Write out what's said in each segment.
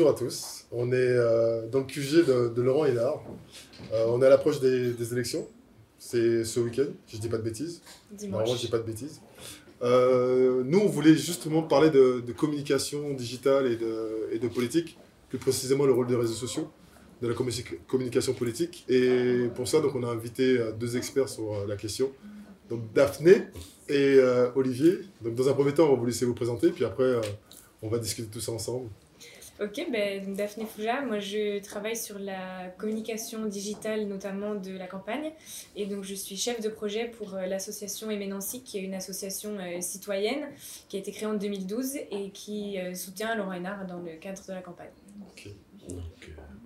bonjour à tous. On est euh, dans le QG de, Laurent Hénard. Euh, on est à l'approche des, élections. C'est ce week-end, si je dis pas de bêtises. Dimanche. je dis pas de bêtises. Euh, nous, on voulait justement parler de, communication digitale et de, et de, politique, plus précisément le rôle des réseaux sociaux, de la communication politique. Et pour ça, donc, on a invité deux experts sur la question. Donc Daphné et Olivier. Donc dans un premier temps, on va vous laisser vous présenter, puis après, on va discuter tout ça ensemble. Ok, ben, Daphné Fouja, moi je travaille sur la communication digitale notamment de la campagne et donc je suis chef de projet pour euh, l'association Aimé Nancy qui est une association euh, citoyenne qui a été créée en 2012 et qui euh, soutient Laurent Hénard dans le cadre de la campagne.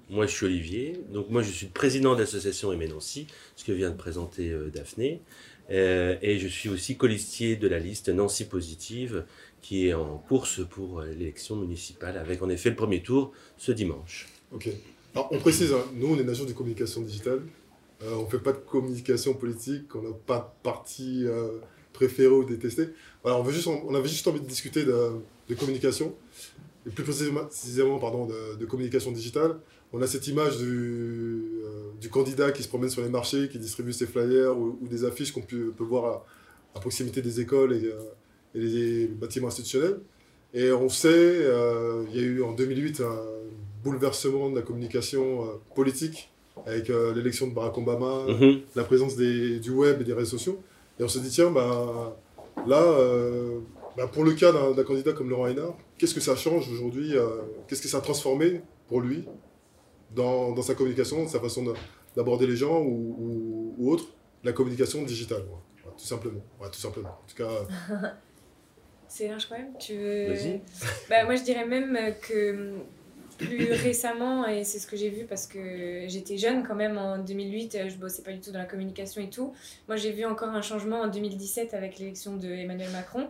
moi je suis Olivier, donc moi je suis président de l'association Aimé Nancy, ce que vient de présenter Daphné. et je suis aussi colistier de la liste Nancy Positive, qui est en course pour euh, l'élection municipale, avec en effet le premier tour ce dimanche. Ok. Alors on précise, hein, nous on est une agence de communication digitale, euh, on ne fait pas de communication politique, on n'a pas de parti euh, préféré ou détesté. Voilà, on, veut juste, on avait juste envie de discuter de, communication, et plus précisément pardon, de, communication digitale. On a cette image du, du, candidat qui se promène sur les marchés, qui distribue ses flyers ou, des affiches qu'on peut, voir à, proximité des écoles et et les bâtiments institutionnels. Et on sait, euh, il y a eu en 2008 un bouleversement de la communication euh, politique avec euh, l'élection de Barack Obama, mhm. la présence des, du web et des réseaux sociaux. Et on se dit, tiens, bah, là, bah, pour le cas d'un candidat comme Laurent Hénard, qu'est-ce que ça change aujourd'hui Qu'est-ce que ça a transformé pour lui dans, dans sa communication, sa façon d'aborder les gens ou, ou, autre? La communication digitale, tout simplement. tout simplement. En tout cas. C'est large quand même. Tu veux... bah, Moi, je dirais même que plus récemment, et c'est ce que j'ai vu parce que j'étais jeune quand même en 2008, je bossais pas du tout dans la communication et tout. Moi, j'ai vu encore un changement en 2017 avec l'élection de Emmanuel Macron.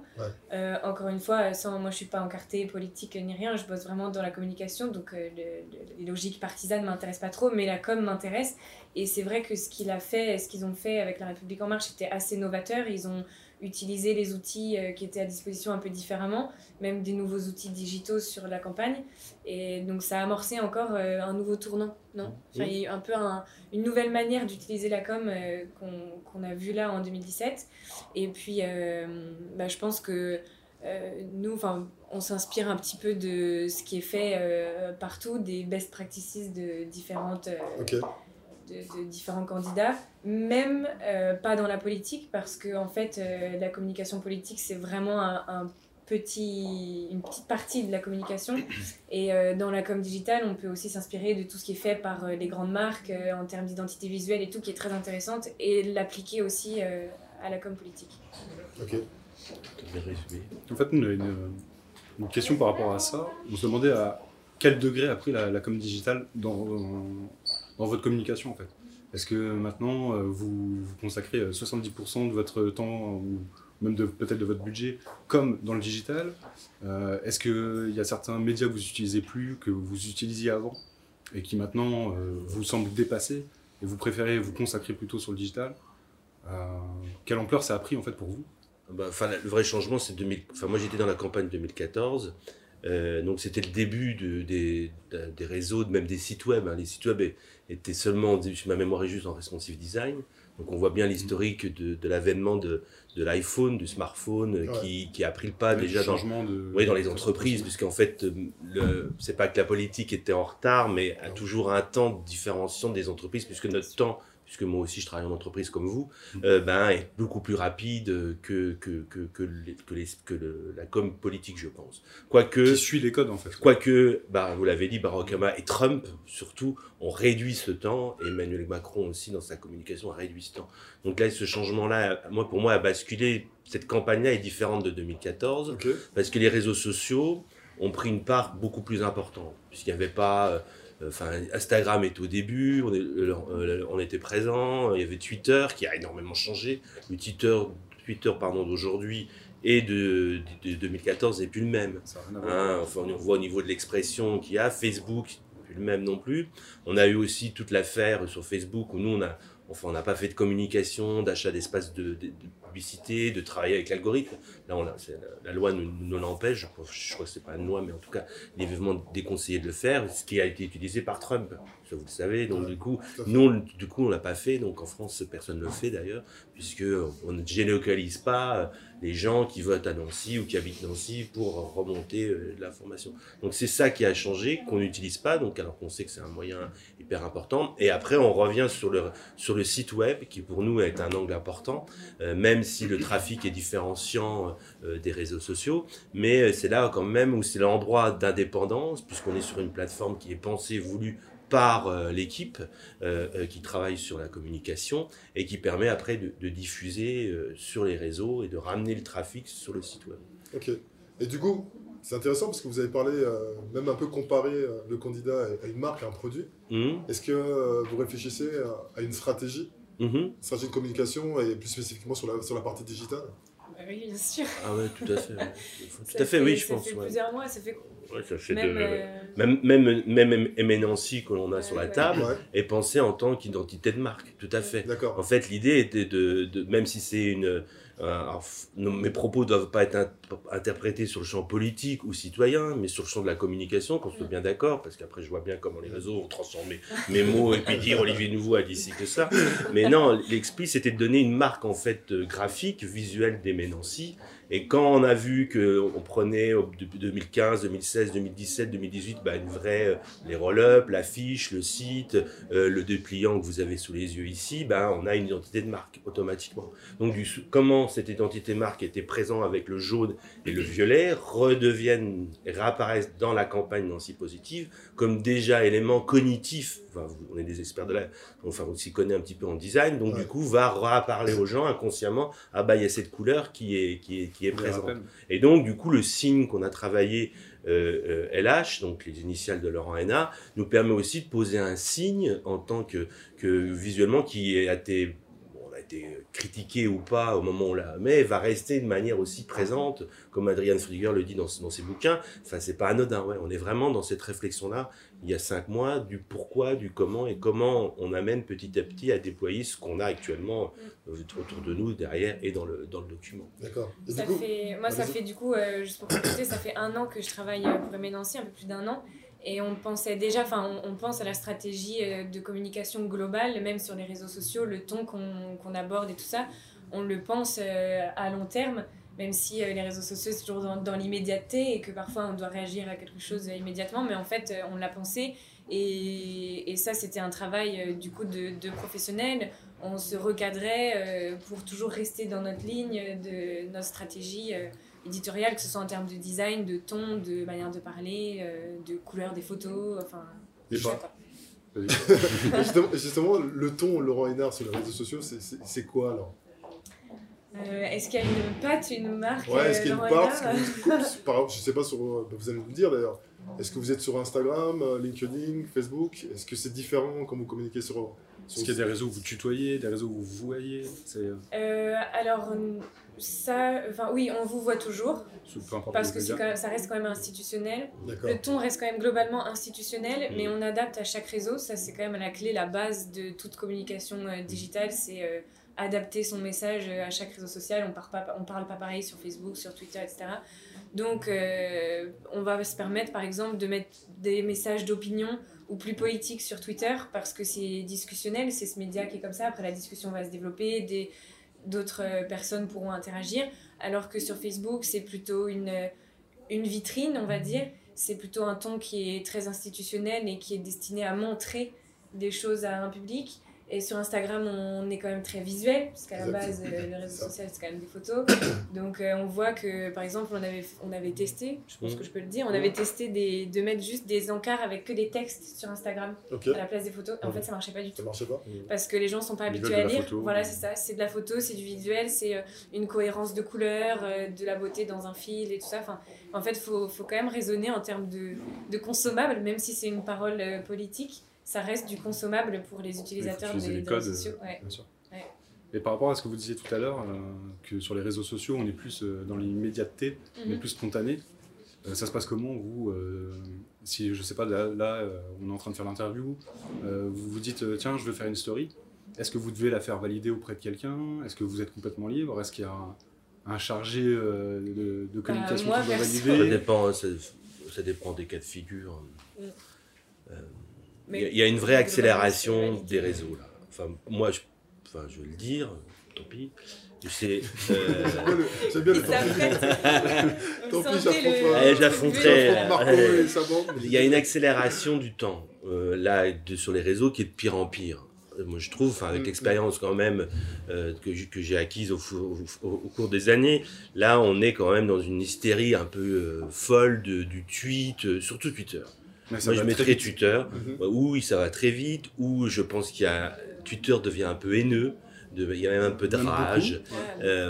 Euh, encore une fois, sans, moi, je suis pas encartée politique ni rien, je bosse vraiment dans la communication, donc euh, les logiques partisanes m'intéressent pas trop, mais la com m'intéresse. Et c'est vrai que ce qu'il a fait, ce qu'ils ont fait avec la République en marche, était assez novateur. Ils ont utiliser les outils euh, qui étaient à disposition un peu différemment, même des nouveaux outils digitaux sur la campagne. Et donc ça a amorcé encore euh, un nouveau tournant, non? Enfin, Il y a eu un peu une nouvelle manière d'utiliser la com euh, qu'on a vu là en 2017. Et puis bah, je pense que nous, on s'inspire un petit peu de ce qui est fait partout, des best practices de différentes de, différents candidats, même euh, pas dans la politique, parce que en fait, euh, la communication politique, c'est vraiment un, petit, une petite partie de la communication. Et euh, dans la com digitale, on peut aussi s'inspirer de tout ce qui est fait par les grandes marques en termes d'identité visuelle et tout, qui est très intéressante, et l'appliquer aussi à la com politique. Ok. En fait, une, une, question par rapport à ça. On se demandait à quel degré a pris la, la com digitale dans dans votre communication en fait Est-ce que maintenant euh, vous, vous, consacrez 70% euh, de votre temps ou même peut-être de votre budget comme dans le digital euh, Est-ce qu'il y a certains médias que vous n'utilisez plus, que vous utilisiez avant et qui maintenant vous semblent dépassés et vous préférez vous consacrer plutôt sur le digital Quelle ampleur ça a pris en fait pour vous? Bah, le vrai changement, c'est 2000. Enfin, moi, j'étais dans la campagne 2014. Donc c'était le début de, des, des, réseaux, même des sites web. Hein. Les sites web était seulement, si ma mémoire est juste, en responsive design. Donc on voit bien l'historique de, de l'avènement de, de l'iPhone, du smartphone, qui, qui, a pris le pas déjà dans, de... oui, dans les entreprises, puisqu'en fait, le, c'est pas que la politique était en retard, mais a toujours un temps de différenciation des entreprises, puisque notre temps puisque moi aussi je travaille en entreprise comme vous, mm. euh, ben, est beaucoup plus rapide que, que, que, que, les, que, les, que le, la com politique, je pense. Quoique. Qui suit les codes, en fait. Quoique, bah, vous l'avez dit, Barack Obama et Trump, surtout, ont réduit ce temps, et Emmanuel Macron aussi, dans sa communication, a réduit ce temps. Donc là, ce changement-là, moi, pour moi, a basculé. Cette campagne-là est différente de 2014, parce que les réseaux sociaux ont pris une part beaucoup plus importante, puisqu'il n'y avait pas. Euh, Enfin, Instagram est au début, on, euh, on, était présent. Il y avait Twitter qui a énormément changé. Le Twitter, Twitter pardon d'aujourd'hui et de, 2014 n'est plus le même. Hein, enfin, on voit au niveau de l'expression qu'il y a. Facebook, plus le même non plus. On a eu aussi toute l'affaire sur Facebook où nous on a Enfin, on n'a pas fait de communication, d'achat d'espace de, publicité, de travailler avec l'algorithme. Là, on la, la, loi nous, nous l'empêche. Je, crois que c'est pas une loi, mais en tout cas, il est vivement déconseillé de le faire, ce qui a été utilisé par Trump. Ça, vous le savez. Donc, du coup, nous, du coup, on l'a pas fait. Donc, en France, personne ne le fait d'ailleurs, puisque on ne géolocalise pas les gens qui votent à Nancy ou qui habitent Nancy pour remonter euh, l'information. Donc c'est ça qui a changé, qu'on n'utilise pas, donc alors qu'on sait que c'est un moyen hyper important. Et après, on revient sur le, sur le site web, qui pour nous est un angle important, euh, même si le trafic est différenciant euh, des réseaux sociaux, mais c'est là quand même où c'est l'endroit d'indépendance, puisqu'on est sur une plateforme qui est pensée, voulue par euh, l'équipe euh, euh, qui travaille sur la communication et qui permet après de, diffuser sur les réseaux et de ramener le trafic sur le site web. Ok. Et du coup, c'est intéressant parce que vous avez parlé, même un peu comparé le candidat à une marque, à un produit. Mmh. Est-ce que vous réfléchissez à, une stratégie, mmh. stratégie de communication et plus spécifiquement sur la, sur la partie digitale oui, bien sûr. Ah ouais, tout à fait. Tout à fait, oui, je pense. Ça fait plusieurs mois, ça fait ça fait même, de, euh, même, même, même, même que l'on a sur la table est pensé en tant qu'identité de marque, tout à fait. En fait, l'idée était de, de, même si c'est une, euh, mes propos ne doivent pas être interprétés sur le champ politique ou citoyen, mais sur le champ de la communication, qu'on soit bien d'accord, parce qu'après je vois bien comment les réseaux ont transformé mes mots et puis dire Olivier Nouveau a dit ci que ça. Mais non, l'expli c'était de donner une marque en fait euh, graphique, visuelle des Ménancy, et quand on a vu qu'on prenait depuis 2015, 2016, 2017, 2018, bah, une vraie, euh, les roll-up, l'affiche, le site, euh, le dépliant que vous avez sous les yeux ici, bah, on a une identité de marque automatiquement. Donc du, comment cette identité de marque était présente avec le jaune et le violet redeviennent, réapparaissent dans la campagne Nancy Positive comme déjà élément cognitif. Enfin, on est des experts de la, enfin on s'y connaît un petit peu en design, donc du coup va reparler aux gens inconsciemment, ah bah il y a cette couleur qui est qui est qui est présente. Et donc du coup le signe qu'on a travaillé euh, LH, donc les initiales de Laurent NA, nous permet aussi de poser un signe en tant que, que visuellement qui a été été critiqué ou pas au moment où on l'a, mais va rester de manière aussi présente, comme Adrian Friger le dit dans, dans ses bouquins. Enfin, c'est pas anodin, ouais. On est vraiment dans cette réflexion-là, il y a cinq mois, du pourquoi, du comment et comment on amène petit à petit à déployer ce qu'on a actuellement euh, autour de nous, derrière et dans le, dans le document. D'accord. moi, ça fait du coup, euh, juste pour compléter, ça fait un an que je travaille pour Nancy, un peu plus d'un an. Et on pensait déjà, enfin, on, pense à la stratégie euh, de communication globale, même sur les réseaux sociaux, le ton qu'on aborde et tout ça, on le pense euh, à long terme, même si euh, les réseaux sociaux, c'est toujours dans, l'immédiateté et que parfois on doit réagir à quelque chose immédiatement, mais en fait, on l'a pensé. Et, et ça, c'était un travail du coup de, de professionnel. On se recadrait pour toujours rester dans notre ligne de notre stratégie éditorial, que ce soit en termes de design, de ton, de manière de parler, euh, de couleur des photos, enfin. justement, justement, le ton Laurent Hénard sur les réseaux sociaux, c'est quoi alors? Euh, Est-ce qu'il y a une patte, une marque Ouais, est-ce qu'il y a une patte Je sais pas sur. Bah, vous allez nous le dire d'ailleurs. Est-ce que vous êtes sur Instagram, euh, LinkedIn, Facebook? Est-ce que c'est différent quand vous communiquez sur. Est-ce qu'il y a des réseaux où vous tutoyez, des réseaux où vous voyez? Alors, ça, enfin oui, on vous voit toujours. Parce que ça reste quand même institutionnel. Le ton reste quand même globalement institutionnel, mm. mais on adapte à chaque réseau. Ça, c'est quand même la clé, la base de toute communication euh, digitale. C'est euh, adapter son message euh, à chaque réseau social. On parle pas, on parle pas pareil sur Facebook, sur Twitter, etc. Donc, on va se permettre, par exemple, de mettre des messages d'opinion ou plus politiques sur Twitter parce que c'est discussionnel. C'est ce média qui est comme ça. Après, la discussion va se développer. Des d'autres euh, personnes pourront interagir, alors que sur Facebook, c'est plutôt une, une vitrine, on va dire. C'est plutôt un ton qui est très institutionnel et qui est destiné à montrer des choses à un public. Et sur Instagram, on est quand même très visuel, puisqu'à la base, euh, le réseau social, c'est quand même des photos. Donc, euh, on voit que, par exemple, on avait, on avait testé, je pense mmh. que je peux le dire, on avait testé des, de mettre juste des encarts avec que des textes sur Instagram à la place des photos. en mmh. fait, ça marchait pas du tout. Ça marchait pas mmh. Parce que les gens sont pas habitués à lire. Voilà, c'est ça. C'est de la photo, c'est du visuel, c'est euh, une cohérence de couleurs, de la beauté dans un fil et tout ça. Enfin, en fait, il faut, faut quand même raisonner en termes de, de consommables, même si c'est une parole politique ça reste du consommable pour les utilisateurs des réseaux sociaux. Et par rapport à ce que vous disiez tout à l'heure, euh, que sur les réseaux sociaux, on est plus euh, dans l'immédiateté, on est plus spontané. Euh, ça se passe comment, vous Si, je sais pas, là, on est en train de faire l'interview, vous vous dites, tiens, je veux faire une story. est-ce que vous devez la faire valider auprès de quelqu'un? Est-ce que vous êtes complètement libre? Est-ce qu'il y a un, chargé euh, de, de, communication bah, qui doit valider? Ça dépend, ça, dépend des cas de figure. Mm. Euh, il y, a une vraie accélération des réseaux là. Enfin, moi, je, enfin, je vais le dire, tant pis. C'est euh... bien le tant pis. j'affronterai. Il y a une accélération du temps euh, là de, sur les réseaux qui est de pire en pire moi je trouve, avec mm, l'expérience quand même euh, que, que j'ai acquise au, au, cours des années, là on est quand même dans une hystérie un peu euh, folle de, du tweet, euh, surtout Twitter. Moi je mettrais Twitter, mm-hmm. où ça va très vite, où je pense qu'il y a Twitter devient un peu haineux. De, il y a même un peu de rage.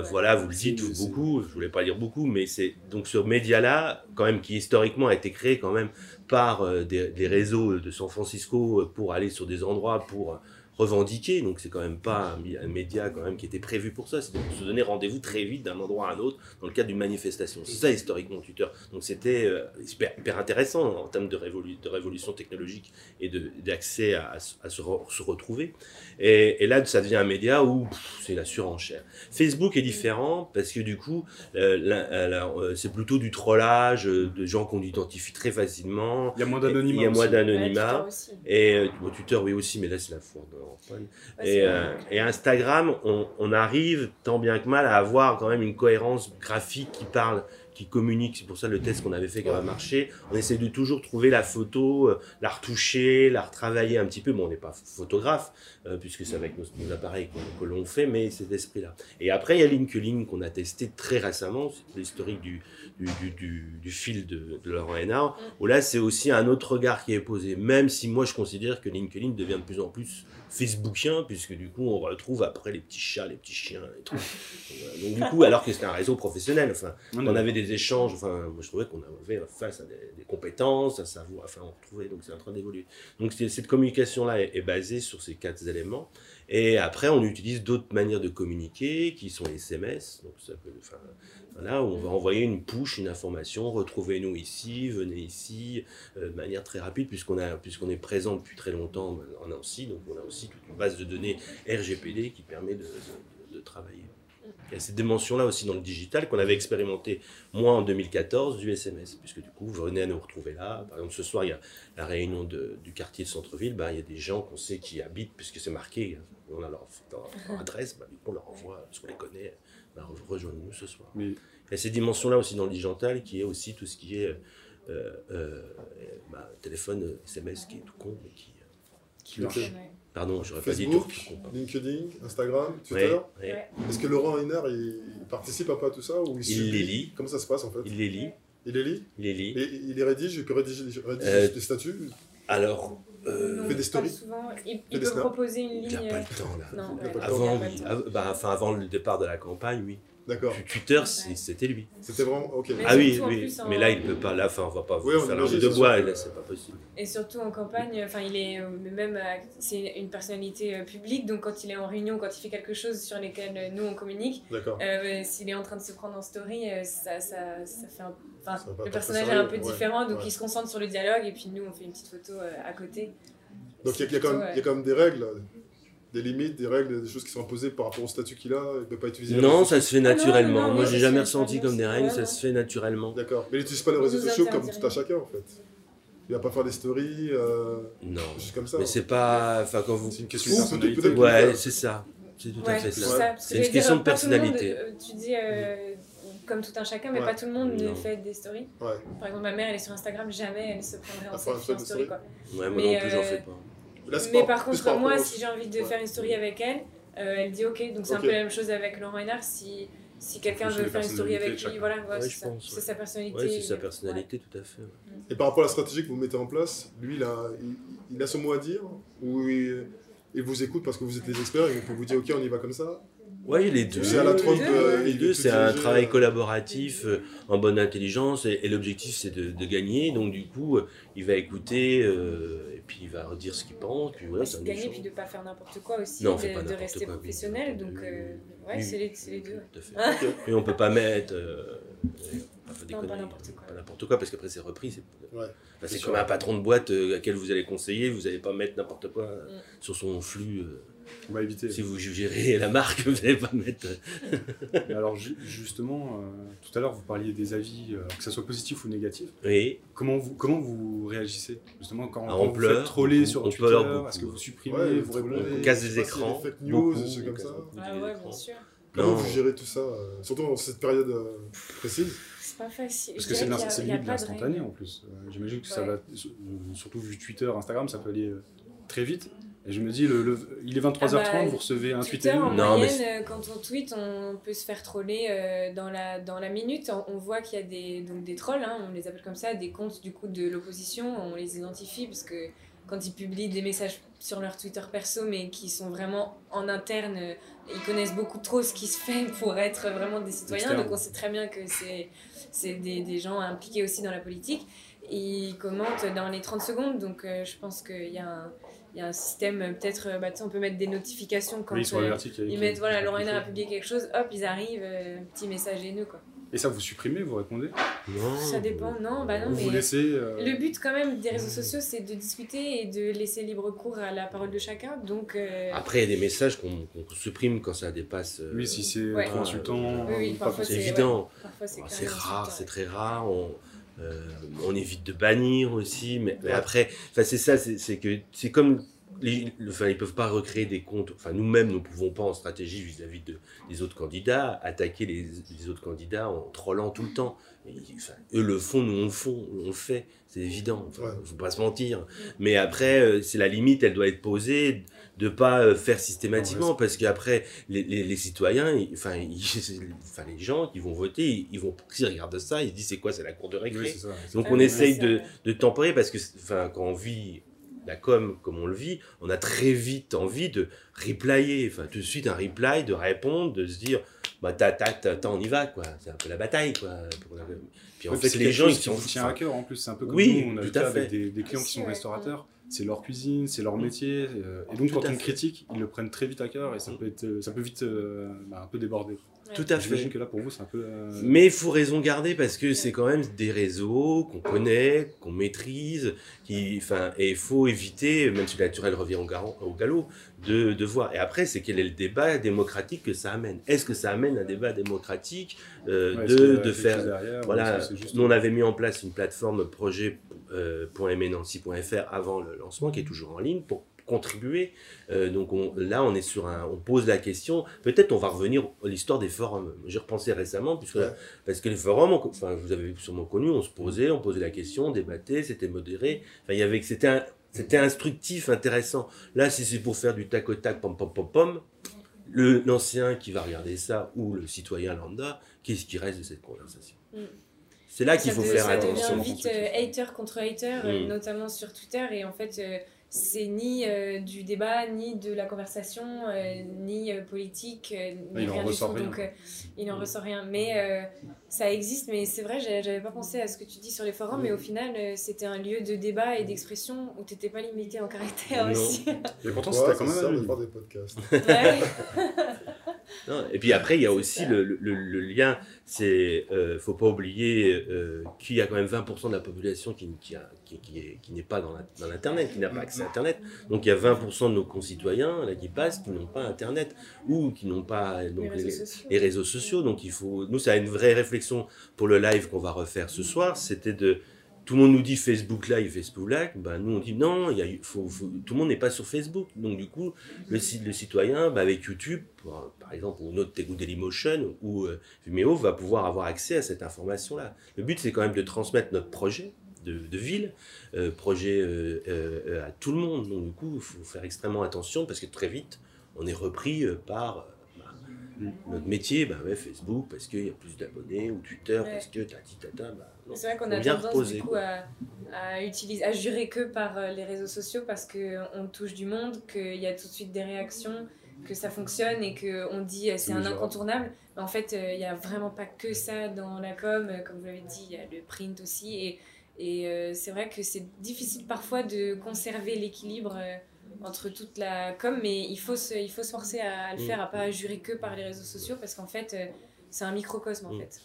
voilà, vous le dites beaucoup, je voulais pas dire beaucoup, mais c'est donc ce média-là, quand même, qui historiquement a été créé quand même par des, des, réseaux de San Francisco pour aller sur des endroits, pour revendiqué, donc c'est quand même pas un, média quand même qui était prévu pour ça, c'était pour se donner rendez-vous très vite d'un endroit à un autre dans le cadre d'une manifestation. C'est ça historiquement Twitter. Donc c'était euh, hyper, intéressant en termes de, de révolution technologique et d'accès à, à, se, retrouver. Et, là, ça devient un média où c'est la surenchère. Facebook est différent parce que du coup, euh, euh, c'est plutôt du trollage de gens qu'on identifie très facilement. Il y a moins d'anonymat. Il y a moins d'anonymat. et Twitter, oui aussi, mais là c'est la Euh, et, Instagram, on, arrive tant bien que mal à avoir quand même une cohérence graphique qui parle, qui communique. C'est pour ça le test qu'on avait fait qui a marché. On essaie de toujours trouver la photo, euh, la retoucher, la retravailler un petit peu. Bon, on n'est pas photographe, euh, puisque c'est avec nos, appareils que, l'on fait, mais c'est esprit-là. Et après, il y a LinkedIn qu'on a testé très récemment. L'historique du, du, fil de, de Laurent Hénard, mm. où là, c'est aussi un autre regard qui est posé. Même si moi, je considère que LinkedIn devient de plus en plus facebookien, puisque du coup, on retrouve après les petits chats, les petits chiens et tout. Donc, du coup, alors que c'était un réseau professionnel, enfin, on avait des échanges, enfin, moi je trouvais qu'on avait face à des, compétences, à savoir, enfin, on retrouvait, donc c'est en train d'évoluer. Donc, cette communication-là est, basée sur ces quatre éléments. Et après, on utilise d'autres manières de communiquer, qui sont les SMS. Donc, ça peut, enfin, Là, on va envoyer une push, une information, retrouvez-nous ici, venez ici, euh, de manière très rapide, puisqu'on est présent depuis très longtemps en Nancy, donc on a aussi toute une base de données RGPD qui permet de, travailler. Il y a cette dimension-là aussi dans le digital qu'on avait expérimenté, moi, en 2014, du SMS, puisque du coup, vous venez à nous retrouver là. Par exemple, ce soir, il y a la réunion du quartier de centre-ville, ben, il y a des gens qu'on sait qui habitent, puisque c'est marqué, on a leur, adresse, ben, on leur envoie, parce qu'on les connaît, bah, rejoignez-nous ce soir. Mais... Il y a ces dimensions-là aussi dans le digital qui est aussi tout ce qui est euh, euh, bah, téléphone, SMS qui est tout con, mais qui, euh, qui marche. Pardon, j'aurais pas dit tout. LinkedIn, Instagram, Twitter. Est-ce que Laurent Heiner, il, participe un peu à tout ça ou il, les lit. Comment ça se passe en fait? Il les lit. Il les lit? Il les lit. Et il les rédige, il peut rédiger, rédige des statuts? Alors, euh, il fait des stories? Il, peut proposer une ligne. Il n'y a pas le temps là. Non, avant, oui. Bah, enfin, avant le départ de la campagne, oui. D'accord. Twitter, c'était lui. C'était vraiment ok. ah oui, oui. mais là, il peut pas. Là, enfin, on va pas oui, faire la de bois. Là, c'est pas possible. Et surtout en campagne, enfin, il est euh, même, euh, c'est une personnalité publique, donc quand il est en réunion, quand il fait quelque chose sur lesquels nous on communique, s'il est en train de se prendre en story, ça, ça, ça fait un Enfin, le personnage est un peu différent, donc il se concentre sur le dialogue et puis nous on fait une petite photo à côté. Donc il y, a quand même des règles, des limites, des règles, des choses qui sont imposées par rapport au statut qu'il a, il ne peut pas utiliser. Non, ça se fait ah naturellement. Moi, j'ai jamais ressenti comme des règles, ça se fait naturellement. D'accord. Mais il n'utilise pas les réseaux sociaux comme tout à chacun, en fait. Il va pas faire des stories, euh, non. juste comme ça. Mais c'est pas, enfin quand vous. C'est une question de personnalité. Ouais, c'est ça. C'est tout à fait ça. C'est une question de personnalité. Euh, tu dis. Euh, comme tout un chacun, mais pas tout le monde ne fait des stories. Par exemple, ma mère, elle est sur Instagram, jamais elle se prendrait en selfie en story. Quoi. Ouais, moi mais, non plus, j'en fais pas mais par contre, moi, si j'ai envie de faire une story avec elle, euh, elle dit ok. Donc c'est un peu la même chose avec Laurent Renard. Si, si quelqu'un veut faire une story avec lui, voilà, c'est sa personnalité. Ouais, c'est sa personnalité, tout à fait. Et par rapport à la stratégie que vous mettez en place, lui, il a, il, a son mot à dire Ou il, vous écoute parce que vous êtes les experts et il peut vous dire ok, on y va comme ça oui, les deux. C'est à la Trump, les deux, c'est un travail collaboratif euh, en bonne intelligence et, l'objectif c'est de, de, gagner. Donc du coup, euh, il va écouter euh, et puis il va redire ce qu'il pense. Puis voilà, c'est gagner puis de pas faire n'importe quoi aussi, non, de, de rester professionnel. Donc ouais, c'est les, les, deux. Tout à fait. et on peut pas mettre Non, pas n'importe quoi. Pas n'importe quoi, parce qu'après c'est repris. C'est Ouais. Enfin, C'est comme un patron de boîte euh, à quel vous allez conseiller, vous n'allez pas mettre n'importe quoi euh, Mm. sur son flux. On va éviter. si vous gérez la marque, vous n'allez pas mettre. euh, Mais alors ju- justement, euh, tout à l'heure vous parliez des avis, euh, que ça soit positif ou négatif. Oui, Comment vous, comment vous réagissez justement quand, Ah, quand on vous pleure, faites troller sur on Twitter pleure beaucoup. Est-ce que vous supprimez, Ouais, vous répondez on casse des écrans. des fake news, beaucoup, des trucs comme ça. Ah ouais, bien sûr. Comment Non. vous gérez tout ça, euh, surtout dans cette période euh, précise C'est pas facile. Parce que c'est limite de l'instantané en plus. J'imagine que ça va, surtout vu Twitter, Instagram, ça peut aller très vite. Et je me dis, le, le- il est 23h30, Ah bah, vous recevez un tweet en. Non, mais moyenne, quand on tweet, on peut se faire troller euh, dans, la, dans la minute. On, on voit qu'il y a des, donc des trolls, hein, on les appelle comme ça, des comptes du coup de l'opposition, on les identifie parce que quand ils publient des messages sur leur Twitter perso, mais qui sont vraiment en interne, ils connaissent beaucoup trop ce qui se fait pour être vraiment des citoyens. Externe. Donc on sait très bien que c'est c'est des, des gens impliqués aussi dans la politique. Ils commentent dans les 30 secondes, donc euh, je pense qu'il y a un il y a un système, euh, peut-être, euh, bah, tu sais, on peut mettre des notifications quand Oui, sur euh, l'averti qui- ils mettent, voilà, Lorena a publié quelque chose, hop, ils arrivent, euh, petit message haineux, quoi. Et ça, vous supprimez, vous répondez? Non. Ça dépend, non, bah non, Vous vous mais laissez. euh, le but quand même des réseaux sociaux, c'est de discuter et de laisser libre cours à la parole de chacun, donc... euh, Après, il y a des messages qu'on qu'on supprime quand ça dépasse. euh, Oui, si c'est Ouais. trop insultant, Oui, oui, parfois, c'est évident. Parfois, c'est Bon, C'est rare, c'est ouais. très rare. On, on évite de bannir aussi, mais, mais après, enfin, c'est ça, c'est c'est que c'est comme. Les, enfin, ils peuvent pas recréer des comptes. Enfin, nous-mêmes, nous pouvons pas en stratégie vis-à-vis de, des autres candidats attaquer les, les autres candidats en trollant tout le temps. Et, enfin, eux le font, nous on le font, on le fait, c'est évident. Enfin, Ouais. faut pas se mentir. Mais après, euh, c'est la limite, elle doit être posée de pas euh, faire systématiquement parce qu'après les, les, les citoyens ils- enfin ils- enfin les gens qui vont voter ils, ils vont s'ils regardent ça ils se disent c'est quoi c'est la cour de récré Oui, c'est ça. donc Ah on oui, essaye de, de tempérer parce que enfin quand on vit la com comme on le vit on a très vite envie de replayer enfin tout de suite un reply de répondre de se dire bah tac tac tac tac, on y va quoi c'est un peu la bataille quoi puis en fait c'est les gens ils qui sont tient à cœur en plus. C'est un peu comme Oui, nous, on a tout le cas à fait. avec des, des clients qui sont restaurateurs. C'est leur cuisine, c'est leur métier. euh, et donc Tout quand on fait. critique, ils le prennent très vite à cœur et ça peut, être, euh, ça peut vite euh, bah, un peu déborder. Ouais. tout à fait J'imagine que là pour vous c'est un peu. euh, Mais il faut raison garder parce que c'est quand même des réseaux qu'on connaît, qu'on maîtrise, qui, enfin, et il faut éviter, même si le naturel revient au galop, de, de voir. Et après, c'est quel est le débat démocratique que ça amène Est-ce que ça amène un débat démocratique euh, ouais, de, de faire derrière, voilà, juste- nous on avait mis en place une plateforme euh, projet.mnancy.fr avant le lancement, qui est toujours en ligne, pour contribuer. Euh, donc on- là, on est sur un, on pose la question. Peut-être on va revenir à l'histoire des forums. J'ai repensé récemment, puisque Ouais. parce que les forums, on- enfin vous avez sûrement connu, on se posait, on posait la question, on débattait, c'était modéré. Enfin, il y avait, c'était un, c'était instructif, intéressant. Là, si c'est pour faire du tac au tac, pom pom pom pom, le l'ancien qui va regarder ça ou le citoyen lambda, qu'est-ce qui reste de cette conversation? Mm. C'est là qu'il ça faut faire ça attention. devient vite euh, hater contre hater, euh, Mm. notamment sur Twitter, et en fait, euh, c'est ni euh, du débat, ni de la conversation, euh, ni euh, politique, euh, ni Il en rien du ressort tout. rien. Donc, euh, il n'en ressort rien. Mais euh, ça existe, mais c'est vrai, j'avais pas pensé à ce que tu dis sur les forums, mais au final, euh, c'était un lieu de débat et d'expression où t'étais pas limité en caractère Non. aussi. Et pourtant Ouais, c'était ça quand même. sert de faire des podcasts. Ouais. Non, et puis après, il y a aussi le, le- le lien, c'est, euh, faut pas oublier euh, qu'il y a quand même 20% de la population qui, qui, a- qui, qui est- qui n'est pas dans la- dans l'Internet, qui n'a pas accès à Internet. Donc il y a 20% de nos concitoyens là, qui passent, qui n'ont pas Internet, ou qui n'ont pas donc, les les, réseaux sociaux. les réseaux sociaux. Donc il faut, nous, ça a une vraie réflexion pour le live qu'on va refaire ce soir, c'était de tout le monde nous dit Facebook Live, Facebook Live, ben nous on dit non, y a, faut, faut- tout le monde n'est pas sur Facebook. Donc du coup, le, le citoyen, ben, avec YouTube, par, par exemple, ou notre ou Dailymotion ou euh, Vimeo, va pouvoir avoir accès à cette information-là. Le but, c'est quand même de transmettre notre projet de, de ville, euh, projet euh, à tout le monde. Donc du coup, il faut faire extrêmement attention parce que très vite, on est repris par... bah, notre métier, bah ouais, Facebook, parce qu'il y a plus d'abonnés, ou Twitter, parce que tati tata, bah. C'est vrai qu'on a tendance reposer, du coup à, à utiliser, à jurer que par euh, les réseaux sociaux parce que on touche du monde, qu'il y a tout de suite des réactions, que ça fonctionne et que on dit euh, c'est un incontournable. Mais en fait, euh, il y a vraiment pas que ça dans la com, euh, comme vous l'avez dit, il y a le print aussi et et euh, c'est vrai que c'est difficile parfois de conserver l'équilibre euh, entre toute la com, mais il faut se, il faut se forcer à, le Mm. faire, à pas jurer que par les réseaux sociaux parce qu'en fait. C'est un microcosme en Mm. fait.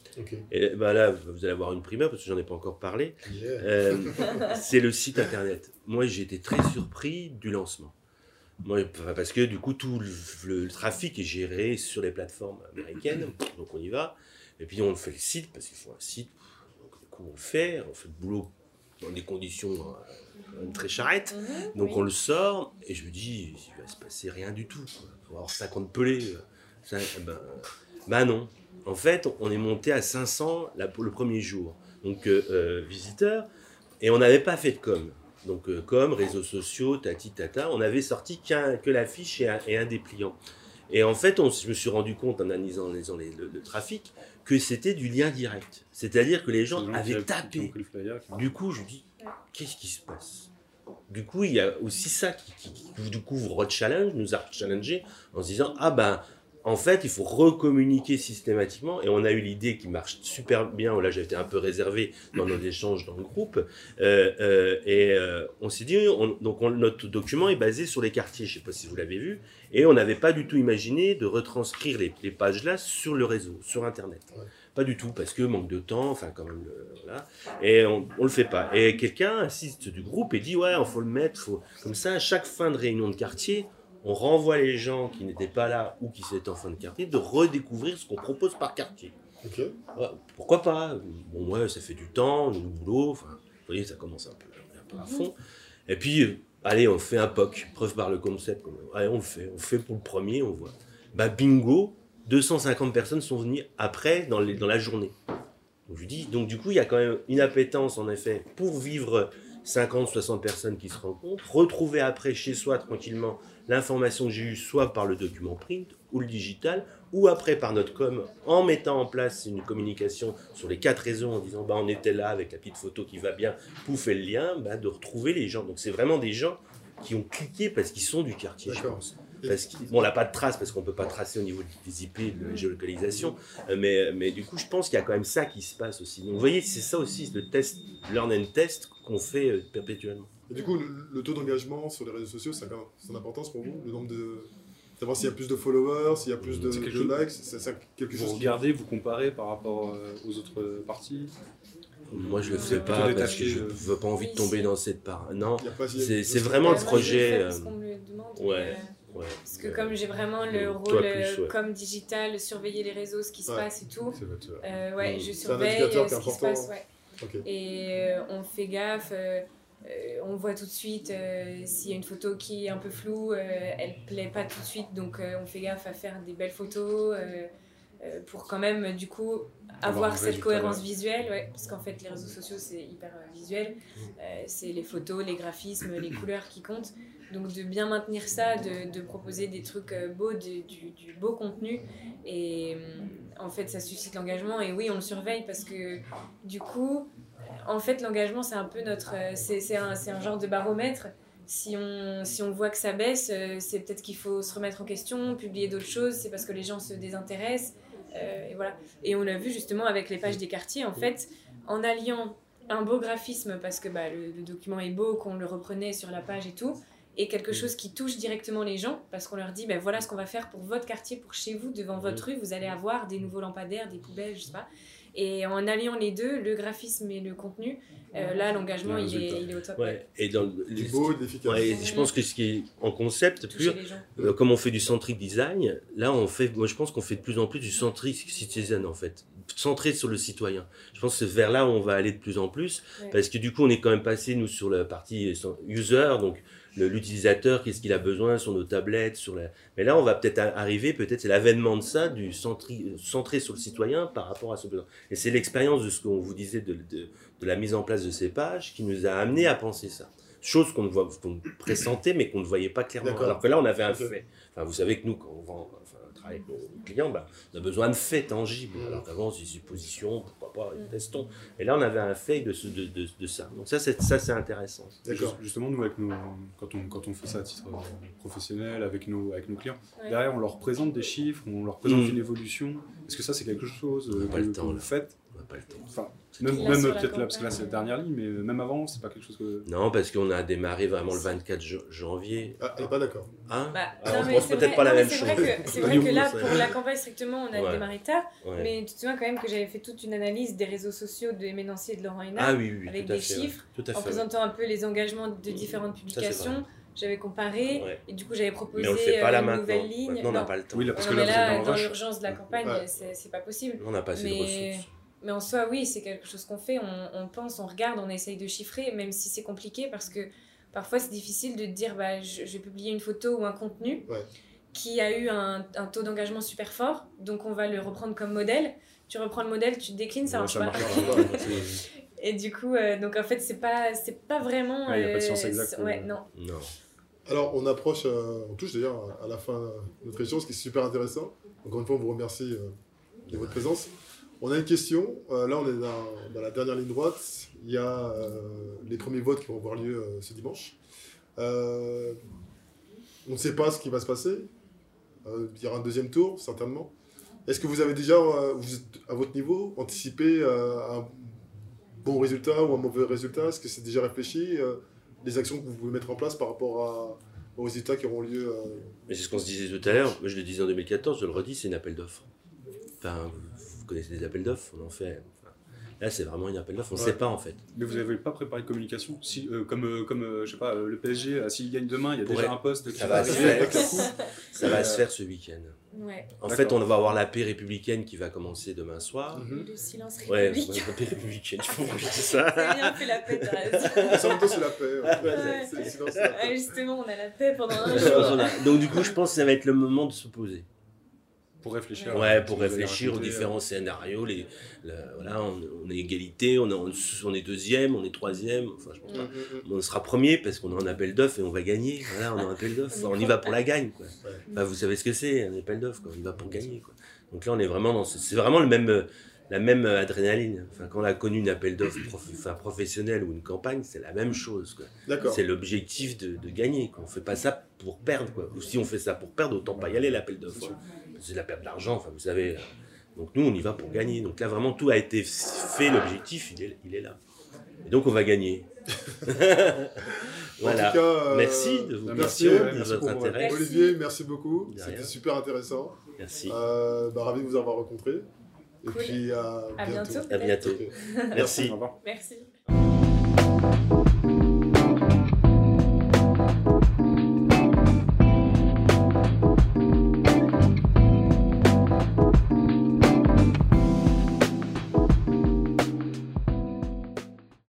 Et bah là, vous allez avoir une primeur parce que j'en ai pas encore parlé. Yeah. Euh, c'est le site internet. Moi, j'ai été très surpris du lancement. Moi, parce que du coup, tout le, le trafic est géré sur les plateformes américaines. Donc, on y va. Et puis, on fait le site parce qu'il faut un site. Donc, du coup, on le fait. On fait le boulot dans des conditions euh, très charrettes. Mhm, Donc oui. on le sort et je me dis, il va se passer rien du tout. quoi. Il va y avoir 50 pelés. euh, ça, ben, bah non. En fait, on est monté à 500 là, pour le premier jour. Donc euh, euh, visiteurs. Et on n'avait pas fait de com. Donc euh, com, réseaux sociaux, tati tata. On n'avait sorti qu'un, que l'affiche et un, et un dépliant. Et en fait, on, je me suis rendu compte en analysant, en analysant les- le, le trafic que c'était du lien direct. C'est-à-dire que les gens avaient tapé. Du coup, je dis, qu'est-ce qui se passe? Du coup, il y a aussi ça qui, qui, qui, du coup, vous re-challenge, nous a challengé en se disant, ah ben, en fait, il faut recommuniquer systématiquement. Et on a eu l'idée qui marche super bien. Là, j'ai été un peu réservé dans nos échanges dans le groupe. Euh, euh, et euh, on s'est dit, on- donc on- notre document est basé sur les quartiers. Je ne sais pas si vous l'avez vu. Et on n'avait pas du tout imaginé de retranscrire les, les pages là sur le réseau, sur Internet. Ouais. Pas du tout, parce que manque de temps, enfin, quand même, le- voilà. Et on, on le fait pas. Et quelqu'un assiste du groupe et dit ouais, il faut le mettre, faut comme ça. À chaque fin de réunion de quartier, on renvoie les gens qui n'étaient pas là ou qui étaient en fin de quartier de redécouvrir ce qu'on propose par quartier. Ouais, pourquoi pas? Bon ouais, ça fait du temps, du boulot. Enfin, vous voyez, ça commence un peu, un peu à fond. Et puis, euh, allez, on fait un POC, preuve par le concept. Allez, on le fait, on fait pour le premier, on voit. Bah bingo, 250 personnes sont venues après dans, les, dans la journée. Donc, je dis, donc du coup, il y a quand même une appétence en effet pour vivre 50, 60 personnes qui se rencontrent, retrouver après chez soi tranquillement l'information que j'ai eue soit par le document print ou le digital, ou après par notre com en mettant en place une communication sur les quatre réseaux en disant bah on était là avec la petite photo qui va bien, pouf et le lien, bah, de retrouver les gens. Donc c'est vraiment des gens qui ont cliqué parce qu'ils sont du quartier, je pense. Parce qu'on bon, on n'a pas de traces parce qu'on peut pas tracer au niveau des IP, de la géolocalisation, euh, mais, mais du coup je pense qu'il y a quand même ça qui se passe aussi. Donc vous voyez, c'est ça aussi le test, learn and test qu'on fait euh, perpétuellement. Et du coup, le, le taux d'engagement sur les réseaux sociaux, c'est quand- c'est d'importance pour vous Le nombre de. Savoir s'il y a plus de followers, s'il y a plus de, quelque de chose- likes, c'est c'est quelque Vous chose. qui- regardez, vous comparez par rapport euh, aux autres parties. Moi je le Ouais. fais pas parce que je euh. veux pas envie de tomber dans cette part. Non, a C'est- a- vraiment le le projet, euh, Parce qu'on me le demande. ouais. euh. Parce que comme j'ai vraiment le rôle plus, euh, ouais. comme digital, surveiller les réseaux, ce qui se Ouais. passe et tout, euh, ouais, Mm. je surveille euh, ce qui se passe. Ouais. Et euh, on fait gaffe, euh, euh, on voit tout de suite euh, s'il y a une photo qui est un peu floue, euh, elle plaît pas tout de suite, donc on fait gaffe à faire des belles photos pour quand même du coup avoir cette cohérence visuelle, ouais, parce qu'en fait les réseaux sociaux c'est hyper visuel, Euh, c'est les photos, les graphismes, les couleurs qui comptent, donc de bien maintenir ça, de, de proposer des trucs beaux, du, du- du beau contenu, et en fait ça suscite l'engagement, et oui on le surveille parce que du coup en fait, l'engagement, c'est un peu notre. euh, C'est un, un genre de baromètre. Si on, si on voit que ça baisse, euh, c'est peut-être qu'il faut se remettre en question, publier d'autres choses, c'est parce que les gens se désintéressent. euh, et voilà. Et on a vu justement avec les pages des quartiers, en fait, en alliant un beau graphisme, parce que bah, le document est beau, qu'on le reprenait sur la page et tout, et quelque chose qui touche directement les gens, parce qu'on leur dit, ben voilà ce qu'on va faire pour votre quartier, pour chez vous, devant votre rue, vous allez avoir des nouveaux lampadaires, des poubelles, je sais pas. Et en alliant les deux, le graphisme et le contenu, euh, là, l'engagement, Le il est, il est au top. Ouais. Et dans le- Du beau, de l'efficace. Ouais, et je pense que ce qui est en concept Toucher pur. Euh, comme on fait du centric design, là on fait, moi je pense qu'on fait de plus en plus du centric citizen en fait, centré sur le citoyen. Je pense que c'est vers là où on va aller de plus en plus, Ouais. parce que du coup on est quand même passé nous sur la partie user, donc l'utilisateur, qu'est-ce qu'il a besoin sur nos tablettes, sur la... Mais là on va peut-être arriver, peut-être c'est l'avènement de ça, du centri, centré sur le citoyen par rapport à ce besoin. Et c'est l'expérience de ce qu'on vous disait de, de, de la mise en place de ces pages qui nous a amené à penser ça. Chose qu'on ne voit, qu'on pressentait, mais qu'on ne voyait pas clairement. Alors que là, on avait un fait. Enfin, vous savez que nous, quand on vend, enfin, on travaille avec nos clients, bah, on a besoin de faits tangibles. Mhm. Alors qu'avant, c'est des suppositions, pourquoi pas, testons. Et là, on avait un fait de, ce- de, de, de ça. Donc ça, c'est, ça, c'est intéressant. D'accord. Juste- Justement, nous, avec nos, quand, on, quand on fait ça à titre euh, professionnel, avec nos, avec nos clients, Ouais. derrière, on leur présente des chiffres, on leur présente Mm. une évolution. Est-ce que ça, c'est quelque chose euh, On a pas que, le que temps, vous faites pas le temps. Enfin, même, même peut-être là, parce que là c'est la dernière ligne, mais même avant, c'est pas quelque chose que. Non, parce qu'on a démarré vraiment le 24 janvier. Ah, elle est pas d'accord. Hein Bah, Ah, non, on mais pense c'est peut-être vrai- pas la non, même c'est chose. vrai que- C'est vrai que là, pour la campagne strictement, on a Ouais. démarré tard. Ouais. Mais tu te souviens quand même que j'avais fait toute une analyse des réseaux sociaux de Ménancier et de Laurent Hénard, Ah oui, oui, avec des fait, ouais. chiffres, Tout à en fait. ouais. présentant un peu les engagements de différentes c'est publications. J'avais comparé Ouais. et du coup j'avais proposé Mais on le fait pas euh, là une maintenant. nouvelle ligne. Maintenant, on n'a pas le temps. Oui, là, parce Non, que mais là, là, dans l'urgence de la campagne, Ouais. c'est pas possible. On n'a pas assez de Mais, ressources. Mais en soi, oui, c'est quelque chose qu'on fait. On, on pense, on regarde, on essaye de chiffrer, même si c'est compliqué parce que parfois c'est difficile de te dire bah, je, je vais publier une photo ou un contenu Ouais. qui a eu un, un taux d'engagement super fort, donc on va le reprendre comme modèle. Tu reprends le modèle, tu te déclines, ça Ouais, marche ça pas. marche pas. C'est- Et du coup, euh, donc en fait, c'est pas, c'est pas vraiment. Ouais, y a pas de euh, science exacte, Ouais, euh. non. Non. Alors, on approche, euh, on touche d'ailleurs à la fin de notre échange, ce qui est super intéressant. Encore une fois, on vous remercie euh, de votre présence. On a une question. Euh, là, on est dans, la dernière ligne droite. Il y a euh, les premiers votes qui vont avoir lieu euh, ce dimanche. On ne sait pas ce qui va se passer. Il y aura un deuxième tour, certainement. Est-ce que vous avez déjà, à votre niveau, anticipé un bon résultat ou un mauvais résultat? Est-ce que c'est déjà réfléchi Les actions que vous pouvez mettre en place par rapport aux résultats qui auront lieu Mais c'est ce qu'on se disait tout à l'heure. Je le disais en 2014, je le redis, c'est un appel d'offres. Connaissez des appels d'offres, on en fait. Enfin, là, c'est vraiment un appel d'offres. On ne Ouais. sait pas, en fait. Mais vous n'avez pas préparé de communication si, euh, Comme, euh, comme euh, je sais pas, euh, le PSG, euh, s'il gagne demain, il y a déjà Ouais. un poste qui Ça va va se faire. avec le coup. Ça va se faire ce week-end. Ouais. En fait, on va avoir la paix républicaine qui va commencer demain soir. Mhm. Le silence Ouais, république. la paix républicaine, il faut que je dise ça. Ça a bien fait la paix, t'as raison. C'est la paix. ouais. Ouais. C'est- c'est- c'est la paix. Ouais, justement, on a la paix pendant un jour. Donc, du coup, je pense que ça va être le moment de se poser. Pour réfléchir. Ouais, à pour réfléchir aux raconter, euh, différents scénarios. Les, le- voilà, on, on est égalité, on est, en- on est deuxième, on est troisième. Enfin, je pense pas. Mhm, mhm. On sera premier parce qu'on a un appel d'offres et on va gagner. Voilà, on a un appel d'offres. On y va pour la gagne. Quoi. Ouais. Enfin, vous savez ce que c'est, un appel d'offres. quoi. On y va pour gagner. Quoi. Donc là, on est vraiment dans. ce- C'est vraiment le même, euh, la même euh, adrénaline. Enfin, quand on a connu une appel d'offres prof- enfin, professionnelle ou une campagne, c'est la même chose. Quoi. D'accord. C'est l'objectif de, de gagner. Quoi. On fait pas ça pour perdre. Quoi. Ou si on fait ça pour perdre, autant pas y aller l'appel d'offres. C'est de la perte d'argent. Enfin, vous savez. euh. Donc nous, on y va pour gagner. Donc là, vraiment, tout a été fait. L'objectif, il est, il est là. Et donc, on va gagner. voilà. En tout cas, euh, Merci de vos merci, de merci votre pour, intérêt. Merci. Olivier, merci beaucoup. C'était super intéressant. Merci. Euh, bah, ravi de vous avoir rencontré. Et Cool. puis à, À bientôt. À bientôt. Ok. Merci. Au revoir. Merci.